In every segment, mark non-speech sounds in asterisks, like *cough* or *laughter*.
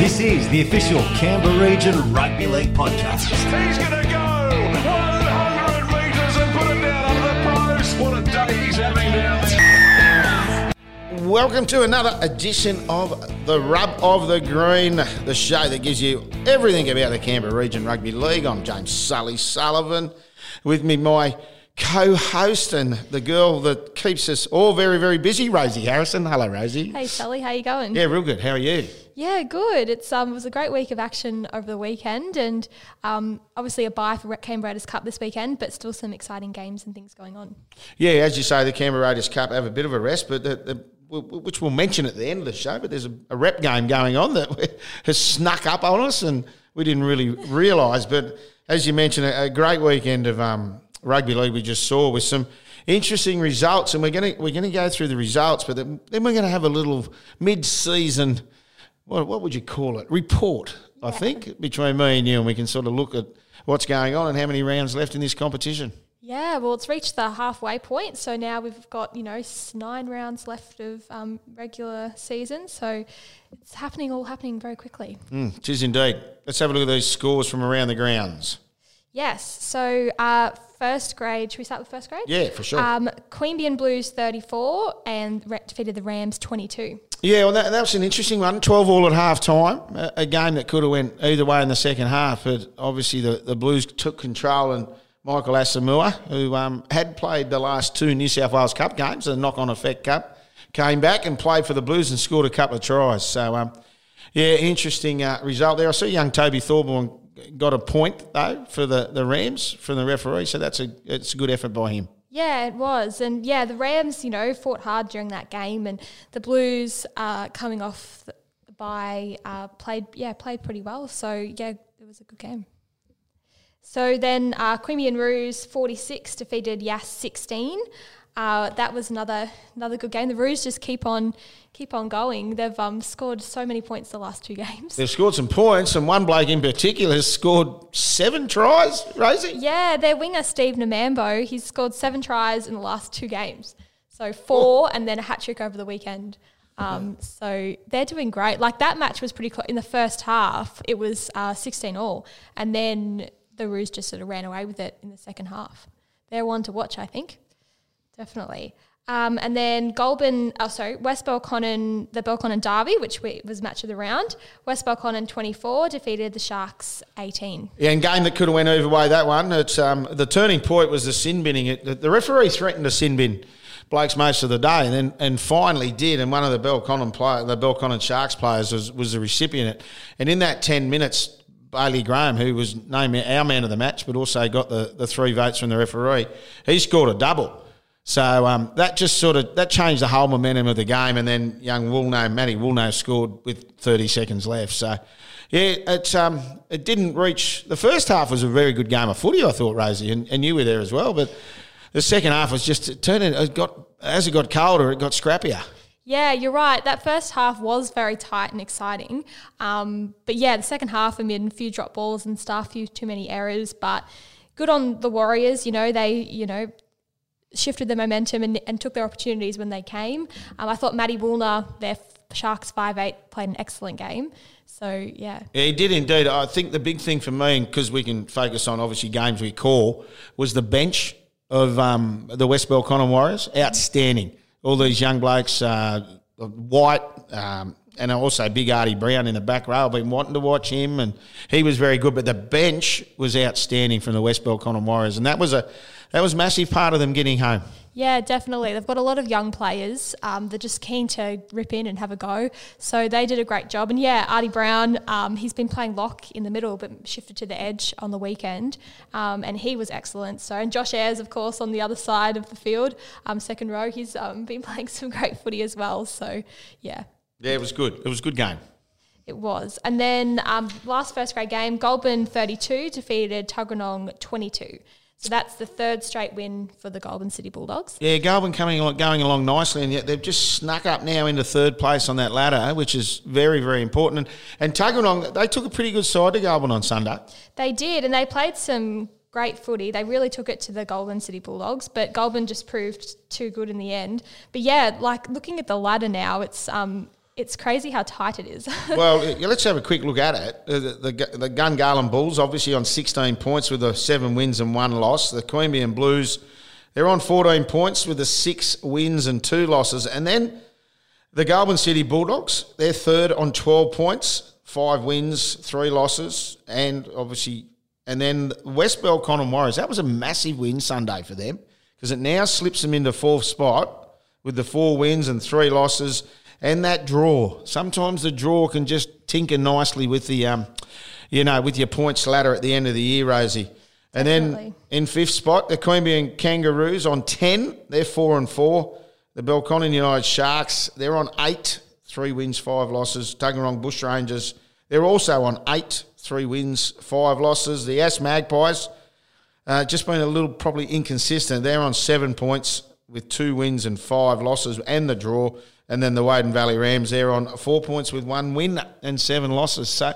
This is the official Canberra Region Rugby League podcast. He's going to go 100 metres and put it down under the post. What a day he's having down there. Welcome to another edition of the Rub of the Green, the show that gives you everything about the Canberra Region Rugby League. I'm James Sully Sullivan. With me, my co-host and the girl that keeps us all very, very busy, Rosie Harrison. Hello, Rosie. Hey Sully. how you going? Yeah, real good. How are you? Yeah, good. It's um, it was a great week of action over the weekend, and um, obviously a bye for Canberra Raiders Cup this weekend, but still some exciting games and things going on. Yeah, as you say, the Canberra Raiders Cup have a bit of a rest, but the, the which we'll mention at the end of the show. But there's a, a rep game going on that *laughs* has snuck up on us, and we didn't really realise. But as you mentioned, a, a great weekend of um, rugby league we just saw with some interesting results, and we're going to we're to go through the results, but then, then we're going to have a little mid-season. What, what would you call it? Report, I think, between me and you, and we can sort of look at what's going on and how many rounds left in this competition. Yeah, well, it's reached the halfway point, so now we've got you know nine rounds left of um, regular season, so it's happening all happening very quickly. Mm, it is indeed. Let's have a look at these scores from around the grounds. Yes, so uh, first grade. Should we start with first grade? Yeah, for sure. Um, Queanbeyan Blues thirty four and Re- defeated the Rams twenty two. Yeah, well, that, that was an interesting one. 12 all at half time. A, a game that could have went either way in the second half, but obviously the, the Blues took control and Michael Asamoah, who um, had played the last two New South Wales Cup games, the knock-on effect cup, came back and played for the Blues and scored a couple of tries. So, um, yeah, interesting uh, result there. I see young Toby Thorburn got a point, though, for the, the Rams from the referee, so that's a, it's a good effort by him. Yeah, it was. And yeah, the Rams, you know, fought hard during that game, and the Blues, uh, coming off by uh, played, yeah, played pretty well. So yeah, it was a good game. So then uh, and Roos 46 defeated Yass 16. Uh, that was another another good game. The Roos just keep on keep on going. They've um, scored so many points the last two *laughs* games. They've scored some points, and one bloke in particular has scored seven tries, Rosie. Yeah, their winger Steve Namambo, he's scored seven tries in the last two games. So four and then a hat trick over the weekend. Um, so they're doing great. Like that match was pretty close. In the first half, it was uh, 16 all. And then the Roos just sort of ran away with it in the second half. They're one to watch, I think. Definitely. Um, and then Goulburn, oh sorry, West Belconnen, the Belconnen Derby, which we, was match of the round. West Belconnen 24 defeated the Sharks 18. Yeah, and game that could have went either way. That one. It's um, the turning point was the sin binning. It, the, referee threatened to sin bin Blake's most of the day, and then and finally did. And one of the Belconnen player, the Belconnen Sharks players, was was the recipient. And in that ten minutes. Bailey Graham, who was named our man of the match, but also got the, the three votes from the referee, he scored a double. So um, that just sort of that changed the whole momentum of the game, and then young Woolno, Matty Woolno scored with 30 seconds left. So yeah, it um, it didn't reach. The first half was a very good game of footy, I thought, Rosie, and, and you were there as well. But the second half was just it. It got as it got colder, it got scrappier. Yeah, you're right. That first half was very tight and exciting. Um, but yeah, the second half, amid a few drop balls and stuff, few too many errors. But good on the Warriors. You know, they, you know, shifted the momentum and, and took their opportunities when they came. Um, I thought Matty Woolner, their Sharks five eight, played an excellent game. So yeah, Yeah, he did indeed. I think the big thing for me, because we can focus on obviously games we call, was the bench of um, the West Belconnen Warriors. Outstanding. All these young blokes, uh, White, um, and also Big Artie Brown in the back row. I've been wanting to watch him, and he was very good. But the bench was outstanding from the West Belconnen Warriors, and that was a that was a massive part of them getting home. Yeah, definitely. They've got a lot of young players. Um, they're just keen to rip in and have a go. So they did a great job. And yeah, Artie Brown, um, he's been playing lock in the middle, but shifted to the edge on the weekend, um, and he was excellent. So and Josh Ayres, of course, on the other side of the field, um, second row, he's um, been *laughs* playing some great footy as well. So yeah, Yeah, it was good. It was a good game. it was. And then um, last first grade game, Goulburn 32 defeated Tuggeranong 22. So that's the third straight win for the Goulburn City Bulldogs. Yeah, Goulburn coming along, going along nicely, and yet they've just snuck up now into third place on that ladder, which is very, very important. And, and Tuggeranong, they took a pretty good side to Goulburn on Sunday. They did, and they played some great footy. They really took it to the Goulburn City Bulldogs, but Goulburn just proved too good in the end. But yeah, like looking at the ladder now, it's um, it's crazy how tight it is. *laughs* well, let's have a quick look at it. The, the, the Gungahlin Bulls, obviously on 16 points with the seven wins and one loss. The Queanbeyan Blues, they're on 14 points with the six wins and two losses. And then the Goulburn City Bulldogs, they're third on 12 points, five wins, three losses, and obviously, and then West Belconnen Warriors. That was a massive win Sunday for them because it now slips them into fourth spot with the four wins and three losses and that draw. Sometimes the draw can just tinker nicely with the, um, you know, with your points ladder at the end of the year, Rosie. And Definitely. then in fifth spot, the Queanbeyan Kangaroos on ten. They're four and four. The Belconnen United Sharks, they're on eight, three wins, five losses. Tuggeranong Bushrangers, they're also on eight, three wins, five losses. The Yass Magpies, uh, just been a little probably inconsistent. They're on seven points with two wins and five losses and the draw. And then the Woden Valley Rams, they're on four points with one win and seven losses. So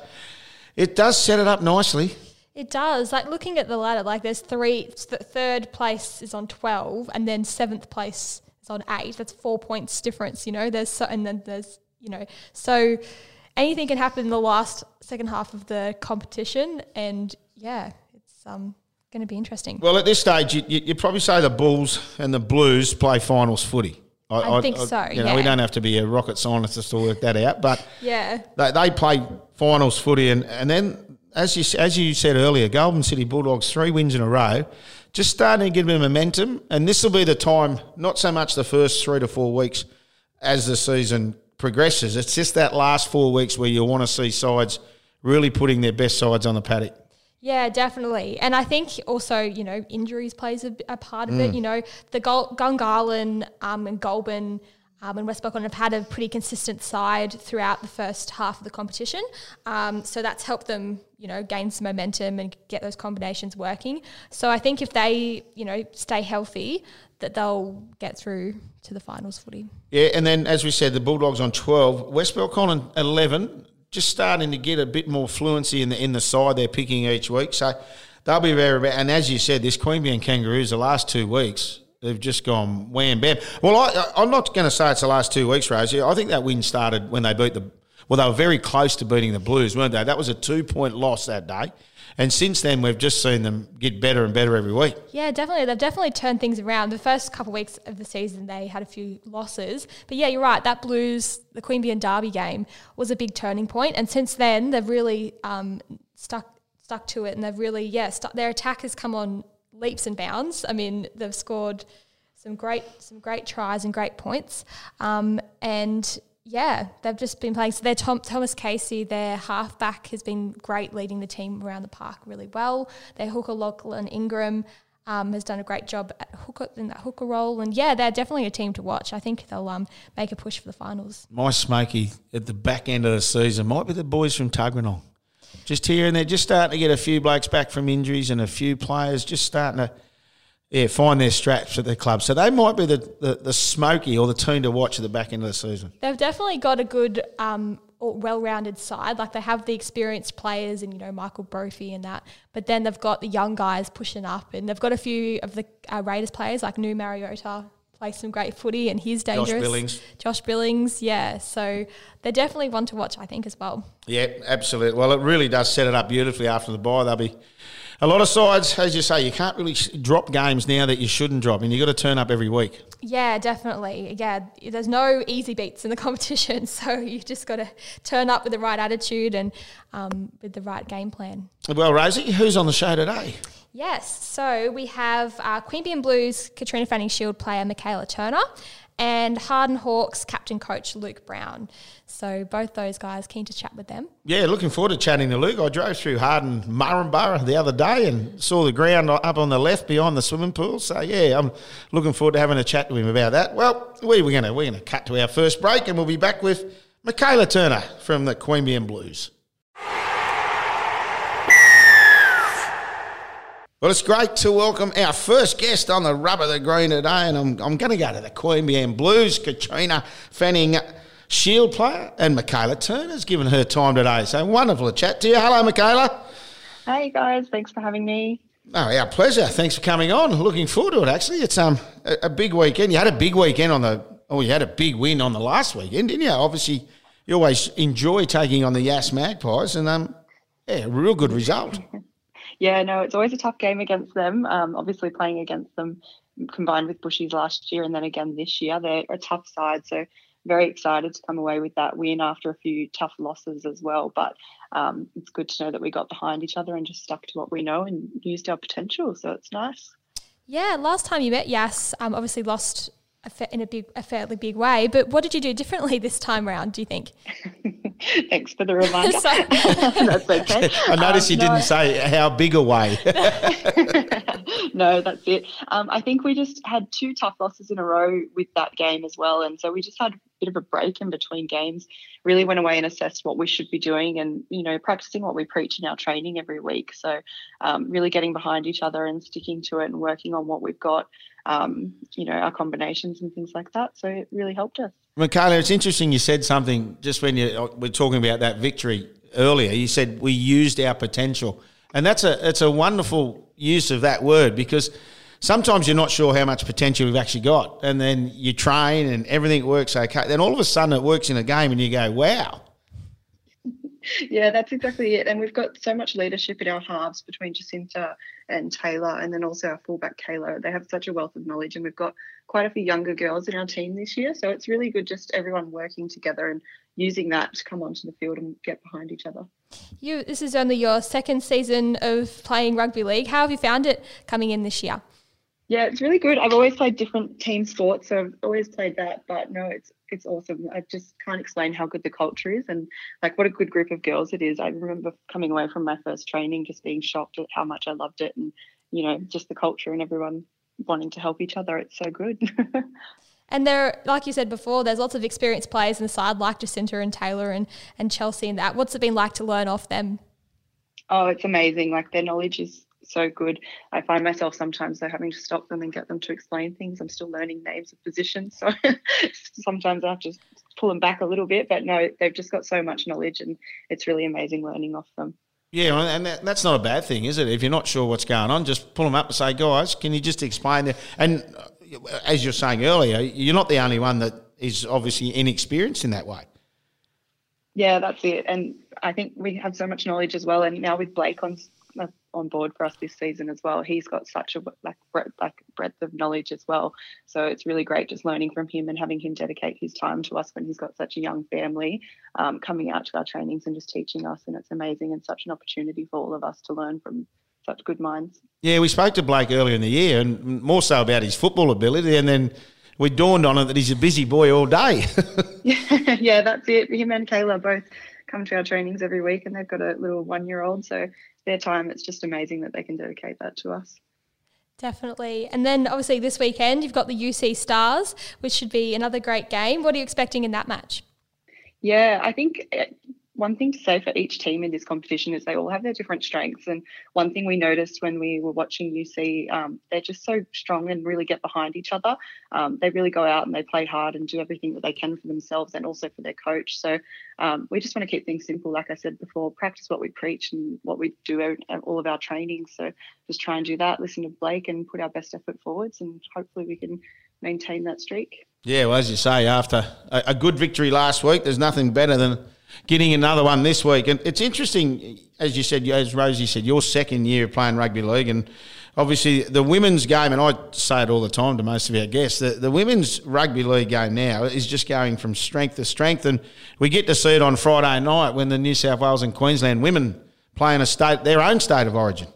it does set it up nicely. It does. Like looking at the ladder, like there's three, th- third place is on 12, and then seventh place is on eight. That's four points difference, you know. There's so, and then there's, you know, so anything can happen in the last second half of the competition. And yeah, it's um, going to be interesting. Well, at this stage, you, you, you probably say the Bulls and the Blues play finals footy. I, I, I think I, so. You know, we don't have to be a rocket scientist to work that out, but *laughs* yeah, they, they play finals footy, and, and then as you as you said earlier, Goulburn City Bulldogs three wins in a row, just starting to give them momentum, and this will be the time. Not so much the first three to four weeks as the season progresses. It's just that last four weeks where you want to see sides really putting their best sides on the paddock. Yeah, definitely. And I think also, you know, injuries plays a, a part of mm. it. You know, the Gal- Gungahlin um, and Goulburn um, and West Belconnen have had a pretty consistent side throughout the first half of the competition. Um, so that's helped them, you know, gain some momentum and get those combinations working. So I think if they, you know, stay healthy, that they'll get through to the finals footy. Yeah, and then as we said, the Bulldogs on 12, West Belconnen 11, just starting to get a bit more fluency in the in the side they're picking each week. So they'll be very. And as you said, this Queanbeyan Kangaroos the last two weeks they've just gone wham bam. Well, I, I'm not going to say it's the last two weeks, Rosie. I think that win started when they beat the. Well, they were very close to beating the Blues, weren't they? That was a two point loss that day. And since then, we've just seen them get better and better every week. Yeah, definitely. They've definitely turned things around. The first couple of weeks of the season, they had a few losses. But yeah, you're right. That Blues, the Queanbeyan Derby game, was a big turning point. And since then, they've really um, stuck stuck to it, and they've really yeah, their attack has come on leaps and bounds. I mean, they've scored some great some great tries and great points, um, and yeah, they've just been playing. So their Tom, Thomas Casey, their halfback, has been great leading the team around the park really well. Their hooker Lachlan Ingram um, has done a great job at hooker in that hooker role, and yeah, they're definitely a team to watch. I think they'll um, make a push for the finals. My smoky at the back end of the season might be the boys from Tuggeranong. Just here and there, just starting to get a few blokes back from injuries and a few players just starting to yeah, find their straps at their club. So they might be the, the, the smoky or the team to watch at the back end of the season. They've definitely got a good, um, well-rounded side. Like they have the experienced players and you know Michael Brophy and that, but then they've got the young guys pushing up, and they've got a few of the uh, Raiders players like New Mariota plays some great footy and he's dangerous. Josh Billings. Josh Billings, yeah. So they're definitely one to watch, I think, as well. Yeah, absolutely. Well, it really does set it up beautifully after the bye. They'll be a lot of sides, as you say, you can't really drop games now that you shouldn't drop, and you've got to turn up every week. Yeah, definitely. Yeah, there's no easy beats in the *laughs* competition, so you just got to turn up with the right attitude and um, with the right game plan. Well, Rosie, who's on the show today? Yes, so we have Queen uh, Queanbeyan Blues Katrina Fanning Shield player Mikaela Turner and Harden Hawks captain coach Luke Brown. So both those guys keen to chat with them. Yeah, looking forward to chatting to Luke. I drove through Harden Murrumburrah the other day and saw the ground up on the left behind the swimming pool. So yeah, I'm looking forward to having a chat to him about that. Well, we, we're gonna we're gonna cut to our first break and we'll be back with Mikaela Turner from the Queanbeyan Blues. Well, it's great to welcome our first guest on the Rub of the Green today, and I'm, I'm going to go to the Queanbeyan Blues, Katrina Fanning, Shield player, and Mikaela Turner's given her time today. So wonderful to chat to you. Hello, Mikaela. Hey guys, thanks for having me. Oh, our pleasure. Thanks for coming on. Looking forward to it. Actually, it's um a, a big weekend. You had a big weekend on the. Oh, you had a big win on the last weekend, didn't you? Obviously, you always enjoy taking on the Yass Magpies, and um, yeah, real good result. *laughs* Yeah, no, it's always a tough game against them. Um, obviously, playing against them combined with Bushies last year and then again this year, they're a tough side. So very excited to come away with that win after a few tough losses as well. But um, it's good to know that we got behind each other and just stuck to what we know and used our potential. So it's nice. Yeah, last time you met Yass, um, obviously lost a fa- in a big, a fairly big way. But what did you do differently this time round? Do you think? *laughs* Thanks for the reminder. *laughs* *laughs* That's okay. I noticed Um, you no, didn't say how big a way. no, that's it. Um, I think we just had two tough losses in a row with that game as well. And so we just had a bit of a break in between games, really went away and assessed what we should be doing and, you know, practicing what we preach in our training every week. So um, really getting behind each other and sticking to it and working on what we've got, um, you know, our combinations and things like that. So it really helped us. Mikaela, it's interesting you said something just when you were talking about that victory earlier. You said we used our potential. And that's a it's a wonderful use of that word because sometimes you're not sure how much potential you've actually got. And then you train and everything works okay. Then all of a sudden it works in a game and you go, wow. Yeah, that's exactly it. And we've got so much leadership in our halves between Jacinta and Taylor, and then also our fullback Kayla. They have such a wealth of knowledge, and we've got quite a few younger girls in our team this year. So it's really good just everyone working together and using that to come onto the field and get behind each other. You, this is only your second season of playing rugby league. How have you found it coming in this year? Yeah, it's really good. I've always played different team sports, so I've always played that. But no, it's it's awesome. I just can't explain how good the culture is and like what a good group of girls it is. I remember coming away from my first training just being shocked at how much I loved it and you know just the culture and everyone wanting to help each other. It's so good. *laughs* And there, like you said before, there's lots of experienced players in the side, like Jacinta and Taylor and, and Chelsea and that. What's it been like to learn off them? Oh, it's amazing. Like their knowledge is so good. I find myself sometimes though having to stop them and get them to explain things. I'm still learning names of positions. So *laughs* sometimes I have to pull them back a little bit. But no, they've just got so much knowledge and it's really amazing learning off them. Yeah, and that, that's not a bad thing, is it? If you're not sure what's going on, just pull them up and say, guys, can you just explain it? And uh, as you're saying earlier, you're not the only one that is obviously inexperienced in that way. Yeah, that's it. And I think we have so much knowledge as well. And now with Blake on on board for us this season as well, he's got such a like breadth, like breadth of knowledge as well. So it's really great just learning from him and having him dedicate his time to us when he's got such a young family, um, coming out to our trainings and just teaching us. And it's amazing and such an opportunity for all of us to learn from such good minds. Yeah, we spoke to Blake earlier in the year, and more so about his football ability, and then we dawned on it that he's a busy boy all day. *laughs* *laughs* yeah, that's it. Him and Kayla both come to our trainings every week, and they've got a little one-year-old, so their time it's just amazing that they can dedicate that to us. Definitely. And then obviously this weekend, you've got the UC Stars, which should be another great game. What are you expecting in that match? Yeah, I think one thing to say for each team in this competition is they all have their different strengths. And one thing we noticed when we were watching UC, um, they're just so strong and really get behind each other. Um, they really go out and they play hard and do everything that they can for themselves and also for their coach. So um, we just want to keep things simple, like I said before, practice what we preach and what we do all of our training. So just try and do that, listen to Blake and put our best effort forwards, and hopefully we can maintain that streak. yeah, well, as you say, after a, a good victory last week, there's nothing better than getting another one this week. And it's interesting, as you said, as Rosie said, your second year of playing rugby league, and obviously the women's game, and I say it all the time to most of our guests, the, the women's rugby league game now is just going from strength to strength, and we get to see it on Friday night when the New South Wales and Queensland women play in a state, their own state of origin.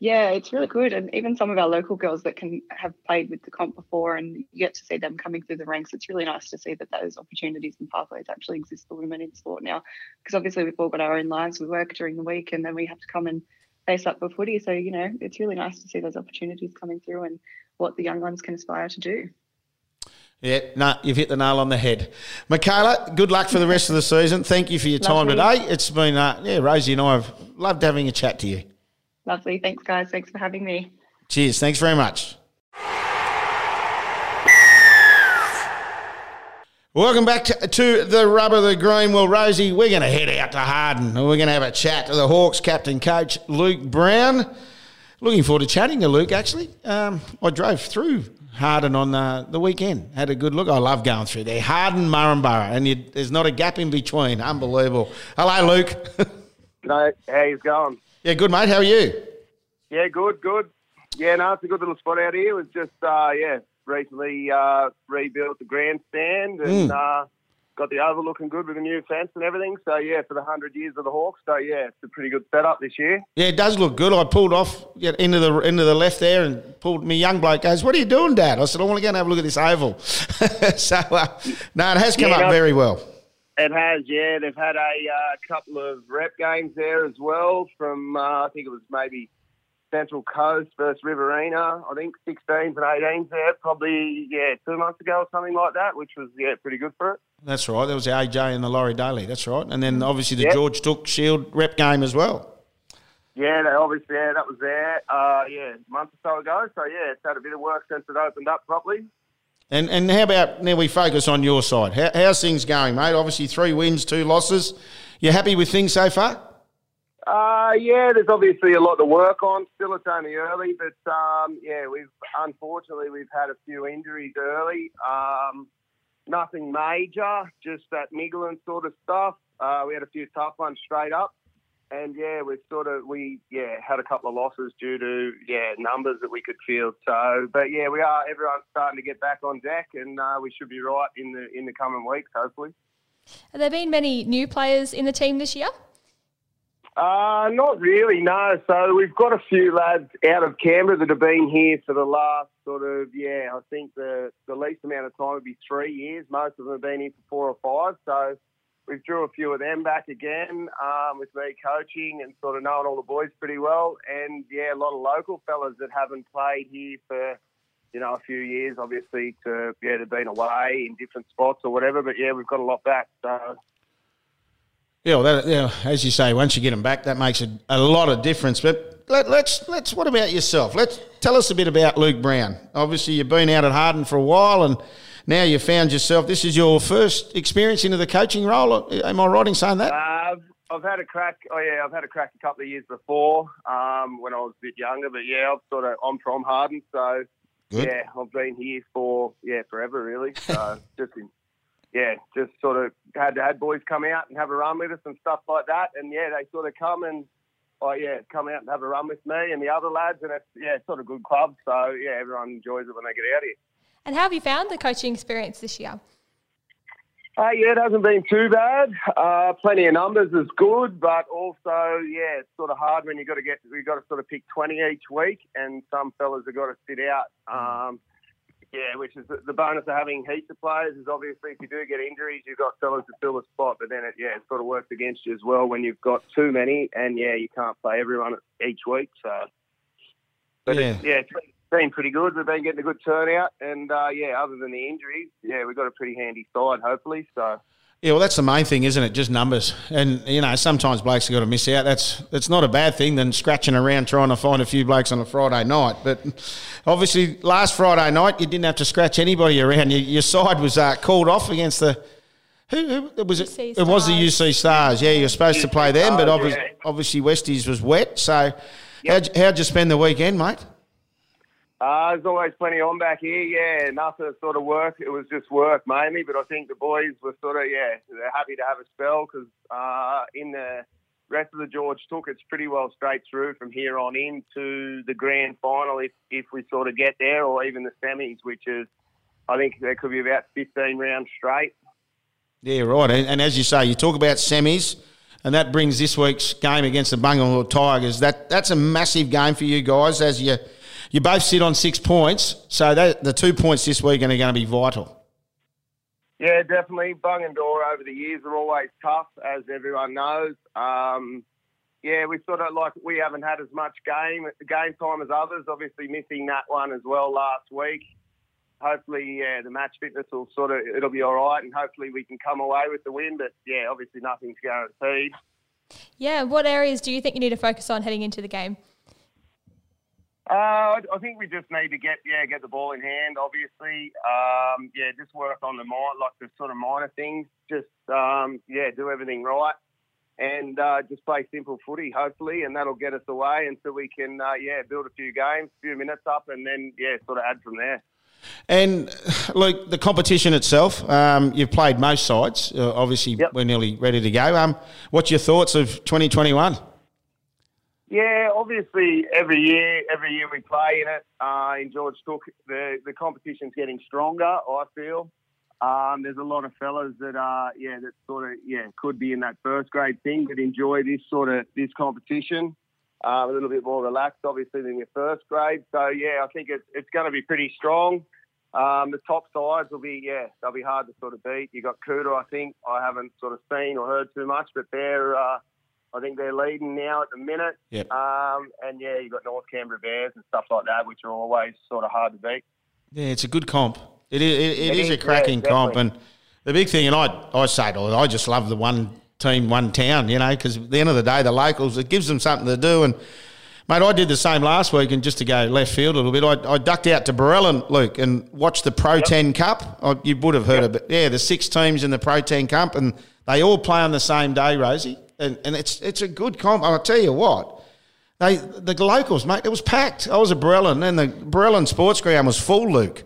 Yeah, it's really good. And even some of our local girls that can have played with the comp before and you get to see them coming through the ranks, it's really nice to see that those opportunities and pathways actually exist for women in sport now. Because obviously we've all got our own lives, we work during the week and then we have to come and face up for footy. So, you know, it's really nice to see those opportunities coming through and what the young ones can aspire to do. Yeah, no, you've hit the nail on the head. Mikaela, good luck for the rest of the season. Thank you for your time Lovely. today. It's been, uh, yeah, Rosie and I have loved having a chat to you. Lovely. Thanks, guys. Thanks for having me. Cheers. Thanks very much. Welcome back to, to the rub of the green. Well, Rosie, we're going to head out to Harden and we're going to have a chat to the Hawks captain coach, Luke Brown. Looking forward to chatting to Luke, actually. Um, I drove through Harden on the, the weekend. Had a good look. I love going through there. Harden, Murrumburrah, and you, there's not a gap in between. Unbelievable. Hello, Luke. *laughs* No, how you going? Yeah, good, mate. How are you? Yeah, good, good. Yeah, no, it's a good little spot out here. It was just, uh, yeah, recently uh, rebuilt the grandstand and uh, got the oval looking good with a new fence and everything. So, yeah, for the 100 years of the Hawks. So, yeah, it's a pretty good setup this year. Yeah, it does look good. I pulled off yeah, into the into the left there and pulled me young bloke goes, "What are you doing, Dad?" I said, "I want to go and have a look at this oval." *laughs* so uh, no, it has come Yeah, up no. very well. It has, yeah. They've had a uh, couple of rep games there as well from, uh, I think it was maybe Central Coast versus Riverina. I think 16s and 18s there, probably, yeah, two months ago or something like that, which was, yeah, pretty good for it. That's right. That was the AJ and the Laurie Daley. That's right. And then obviously the Yep. George Tooke Shield rep game as well. Yeah, they obviously, yeah, that was there, uh, yeah, a month or so ago. So, yeah, it's had a bit of work since it opened up properly. And and how about now we focus on your side? How, how's things going, mate? Obviously three wins, two losses. You happy with things so far? Uh, yeah, there's obviously a lot to work on. Still, it's only early, but um, yeah, we've unfortunately we've had a few injuries early. Um, nothing major, just that niggling sort of stuff. Uh, we had a few tough ones straight up, and yeah, we sort of we yeah had a couple of losses due to yeah numbers that we could field. So, but yeah, we are everyone's starting to get back on deck, and uh, we should be right in the in the coming weeks, hopefully. Have there been many new players in the team this year? Uh, not really, no. So we've got a few lads out of Canberra that have been here for the last sort of, yeah, I think the, the least amount of time would be three years. Most of them have been here for four or five. So we've drew a few of them back again um, with me coaching and sort of knowing all the boys pretty well. And, yeah, a lot of local fellas that haven't played here for, you know, a few years, obviously, to, yeah, they've been away in different spots or whatever. But, yeah, we've got a lot back. So, Yeah, well, that, yeah, as you say, once you get them back, that makes a, a lot of difference. But let, let's let's. What about yourself? Let's tell us a bit about Luke Brown. Obviously, you've been out at Harden for a while, and now you found yourself. This is your first experience into the coaching role. Am I right in saying that? Uh, I've, had a crack. Oh yeah, I've had a crack a couple of years before um, when I was a bit younger. But yeah, I've sort of I'm from Harden, so Good. yeah, I've been here for yeah forever really. So *laughs* just in, yeah, just sort of had had boys come out and have a run with us and stuff like that. And yeah, they sort of come and oh yeah, come out and have a run with me and the other lads, and it's yeah, it's sort of good club. So yeah, everyone enjoys it when they get out here. And how have you found the coaching experience this year? Uh, yeah, it hasn't been too bad. Uh, plenty of numbers is good, but also, yeah, it's sort of hard when you've got to get, we got to sort of pick 20 each week, and some fellas have got to sit out. Um, yeah, which is the, the bonus of having heaps of players is obviously if you do get injuries, you've got fellas to fill a spot, but then it, yeah, it sort of works against you as well when you've got too many, and yeah, you can't play everyone each week. So, but Yeah. it's, yeah, it's been pretty good. We've been getting a good turnout, and uh, yeah, other than the injuries, yeah, we've got a pretty handy side, hopefully. So, Yeah, well, that's the main thing, isn't it? Just numbers, and you know, sometimes blokes have got to miss out. That's that's not a bad thing than scratching around trying to find a few blokes on a Friday night. But obviously, last Friday night you didn't have to scratch anybody around. Your, your side was uh, called off against the. Who, who was it? UC It was the UC Stars. Yeah, you're supposed to play them, but obviously, yeah. obviously Westies was wet. So, how'd, how'd you spend the weekend, mate? Uh, there's always plenty on back here. Yeah, nothing sort of work. It was just work mainly, but I think the boys were sort of yeah, they're happy to have a spell because uh, in the rest of the George Tooke, it's pretty well straight through from here on in to the grand final if if we sort of get there, or even the semis, which is I think there could be about 15 rounds straight. Yeah, right. And, and as you say, you talk about semis, and that brings this week's game against the Bungendore Tigers. That that's a massive game for you guys, as you you both sit on six points. So that, the two points this week are going to be vital. Yeah, definitely. Bungendore over the years are always tough, as everyone knows. Um, yeah, we sort of like we haven't had as much game game time as others. Obviously, missing that one as well last week. Hopefully, yeah, the match fitness will sort of it'll be all right, and hopefully we can come away with the win. But yeah, obviously nothing's guaranteed. Yeah, what areas do you think you need to focus on heading into the game? Uh, I think we just need to get yeah get the ball in hand. Obviously, um, yeah, just work on the mind like the sort of minor things. Just um, yeah, do everything right, and uh, just play simple footy. Hopefully, and that'll get us away until we can uh, yeah build a few games, a few minutes up, and then yeah sort of add from there. And look, the competition itself, um, you've played most sides. Uh, obviously, Yep. we're nearly ready to go. Um, what's your thoughts of 2021? Yeah, obviously every year, every year we play in it. Uh, in George Tooke, the the competition's getting stronger. I feel um, there's a lot of fellas that are yeah that sort of yeah could be in that first grade thing, but enjoy this sort of this competition. Uh, a little bit more relaxed, obviously, than your first grade. So yeah, I think it's it's going to be pretty strong. Um, the top sides will be yeah they'll be hard to sort of beat. You got Coota, I think I haven't sort of seen or heard too much, but they're uh, I think they're leading now at the minute. Yep. Um, and yeah, you've got North Canberra Bears and stuff like that, which are always sort of hard to beat. Yeah, it's a good comp. It is, it, it It is a cracking yeah, comp, and the big thing, and I, I say it all, I just love the one team, one town, you know, because at the end of the day, the locals, it gives them something to do. And mate, I did the same last week, and just to go left field a little bit, I, I ducked out to Barellan, Luke, and watched the Pro 10 Cup. I, you would have heard of it. Yeah, the six teams in the Pro 10 Cup, and they all play on the same day, Rosie. And, and it's it's a good comp. And I'll tell you what, they the locals, mate, it was packed. I was at Barellan, and the Barellan Sports Ground was full, Luke.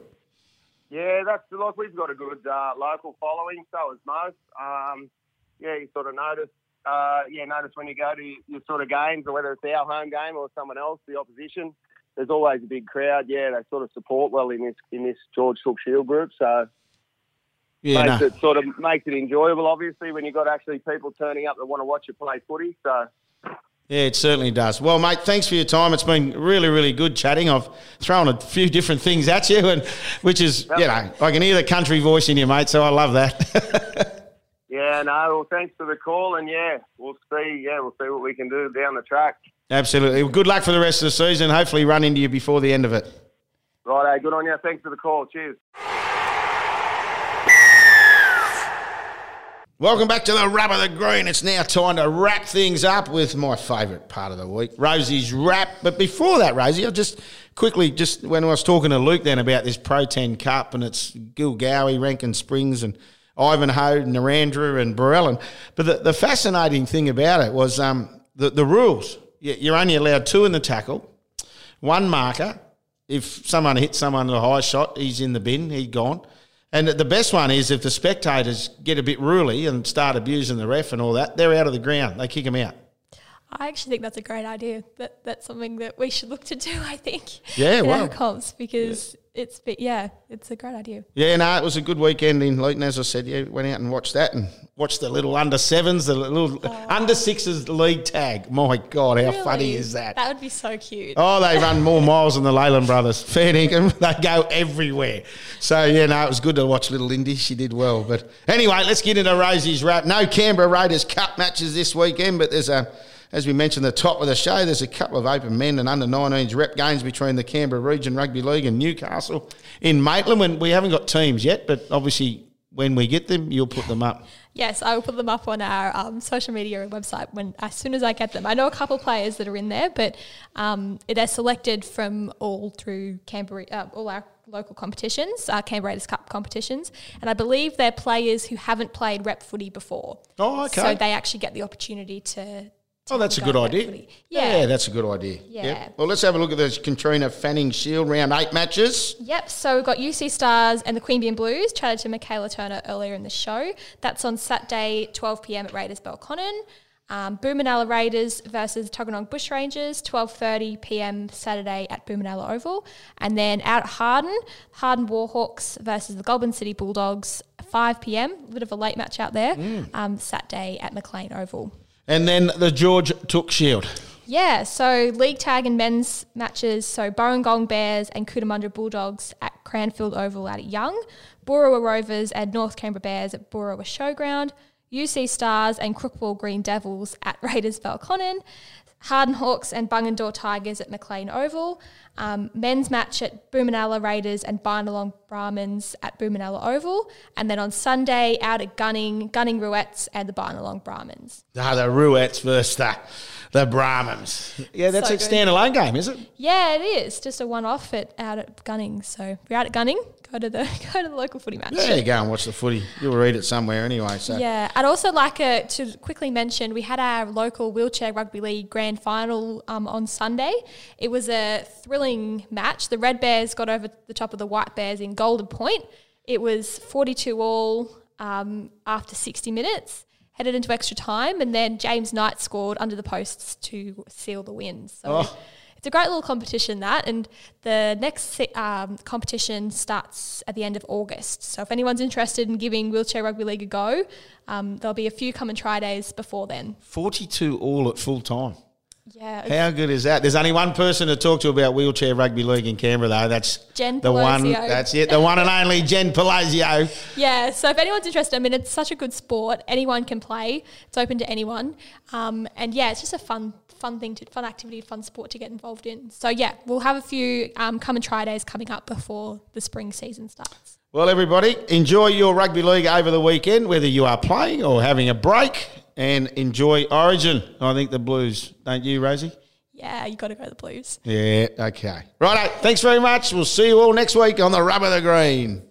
Yeah, that's like we've got a good uh, local following. So has most. Um, yeah, you sort of notice. Uh, yeah, notice when you go to your sort of games, or whether it's our home game or someone else, the opposition. There's always a big crowd. Yeah, they sort of support well in this in this George Tooke Shield group. So Yeah, makes no. it sort of makes it enjoyable. Obviously, when you've got actually people turning up that want to watch you play footy. So Yeah, it certainly does. Well, mate, thanks for your time. It's been really, really good chatting. I've thrown a few different things at you, and which is, you know, I can hear the country voice in you, mate. So I love that. *laughs* yeah, no. Well, thanks for the call, and yeah, we'll see. Yeah, we'll see what we can do down the track. Absolutely. Well, good luck for the rest of the season. Hopefully, run into you before the end of it. Right, eh, good on you. Thanks for the call. Cheers. Welcome back to the rub of the green. It's now time to wrap things up with my favourite part of the week, Rosie's wrap. But before that, Rosie, I'll just quickly, just when I was talking to Luke then about this Pro 10 Cup and it's Goolgowi, Rankin Springs and Ivanhoe, Narandra and Barellan. But the, the fascinating thing about it was um, the, the rules. You- You're only allowed two in the tackle, one marker. If someone hits someone with a high shot, he's in the bin, he's gone. And the best one is if the spectators get a bit ruly and start abusing the ref and all that, they're out of the ground. They kick them out. I actually think that's a great idea. That that's something that we should look to do. I think. Yeah, in well. our comps because it's be- yeah, it's a great idea. Yeah, no, uh, it was a good weekend in Luton. As I said, yeah, went out and watched that and watched the little under sevens, the little under sixes league tag. My God, how funny is that? That would be so cute. Oh, they run more *laughs* miles than the Leyland brothers. Fair dinkum. *laughs* They go everywhere. So, yeah, no, it was good to watch little Indy. She did well. But anyway, let's get into Rosie's wrap. No Canberra Raiders Cup matches this weekend, but there's a, as we mentioned at the top of the show, there's a couple of open men and under 19s rep games between the Canberra Region Rugby League and Newcastle in Maitland. When we haven't got teams yet, but obviously when we get them, you'll put them up. Yes, I will put them up on our um, social media website when as soon as I get them. I know a couple of players that are in there, but um, they're selected from all through Canberra, uh, all our local competitions, uh, Canberra Raiders Cup competitions, and I believe they're players who haven't played rep footy before. Oh, okay. So they actually get the opportunity to. Oh, that's a good idea. Yeah. Yeah. that's a good idea. Yeah. Yep. Well, let's have a look at the Katrina Fanning Shield round eight matches. Yep, so we've got UC Stars and the Queanbeyan Blues. Chatted to Mikaela Turner earlier in the show. That's on Saturday, 12 pm at Raiders Belconnen. Um, Raiders versus Tuggeranong Bushrangers, 12.30 pm Saturday at Boomanulla Oval. And then out at Harden, Harden Warhawks versus the Goulburn City Bulldogs, 5 pm. A bit of a late match out there. Um, Saturday at McLean Oval. And then the George Tooke Shield. Yeah, so league tag and men's matches. So Burrangong Bears and Cootamundra Bulldogs at Cranfield Oval at Young, Boorowa Rovers and North Canberra Bears at Boorowa Showground, UC Stars and Crookwell Green Devils at *laughs* Raiders Belconnen, Harden Hawks and Bungendore Tigers at McLean Oval, um, men's match at Boomanulla Raiders and Binalong Brahmins at Boomanulla Oval, and then on Sunday out at Gunning, Gunning Ruettes and the Binalong Brahmins. Ah, the Ruettes versus the, the Brahmins. Yeah, that's So a standalone game, is it? Yeah, it is. Just a one-off at out at Gunning. So you're out at Gunning, go to the *laughs* go to the local footy match. Yeah, you go and watch the footy. You'll read it somewhere anyway. So Yeah, I'd also like uh, to quickly mention we had our local wheelchair rugby league grand final um, on Sunday. It was a thrilling match. The Red Bears got over the top of the White Bears in Golden Point. It was 42 all um, after 60 minutes, headed into extra time, and then James Knight scored under the posts to seal the win. So Oh. It's a great little competition that, and the next um, competition starts at the end of August. So if anyone's interested in giving wheelchair rugby league a go, um, there'll be a few come and try days before then. 42 all at full time. Yeah, How good is that? There's only one person to talk to about wheelchair rugby league in Canberra, though. That's Jen the one. That's it. The one and only Jen Pelosio. *laughs* Yeah, so if anyone's interested, I mean, it's such a good sport. Anyone can play. It's open to anyone. Um, and yeah, it's just a fun, fun thing to, fun activity, fun sport to get involved in. So yeah, we'll have a few um, come and try days coming up before the spring season starts. Well, everybody, enjoy your rugby league over the weekend, whether you are playing or having a break, and enjoy Origin. Oh, I think the Blues, don't you, Rosie? Yeah, you got to go the Blues. Yeah, okay. Righto, thanks very much. We'll see you all next week on the Rub of the Green.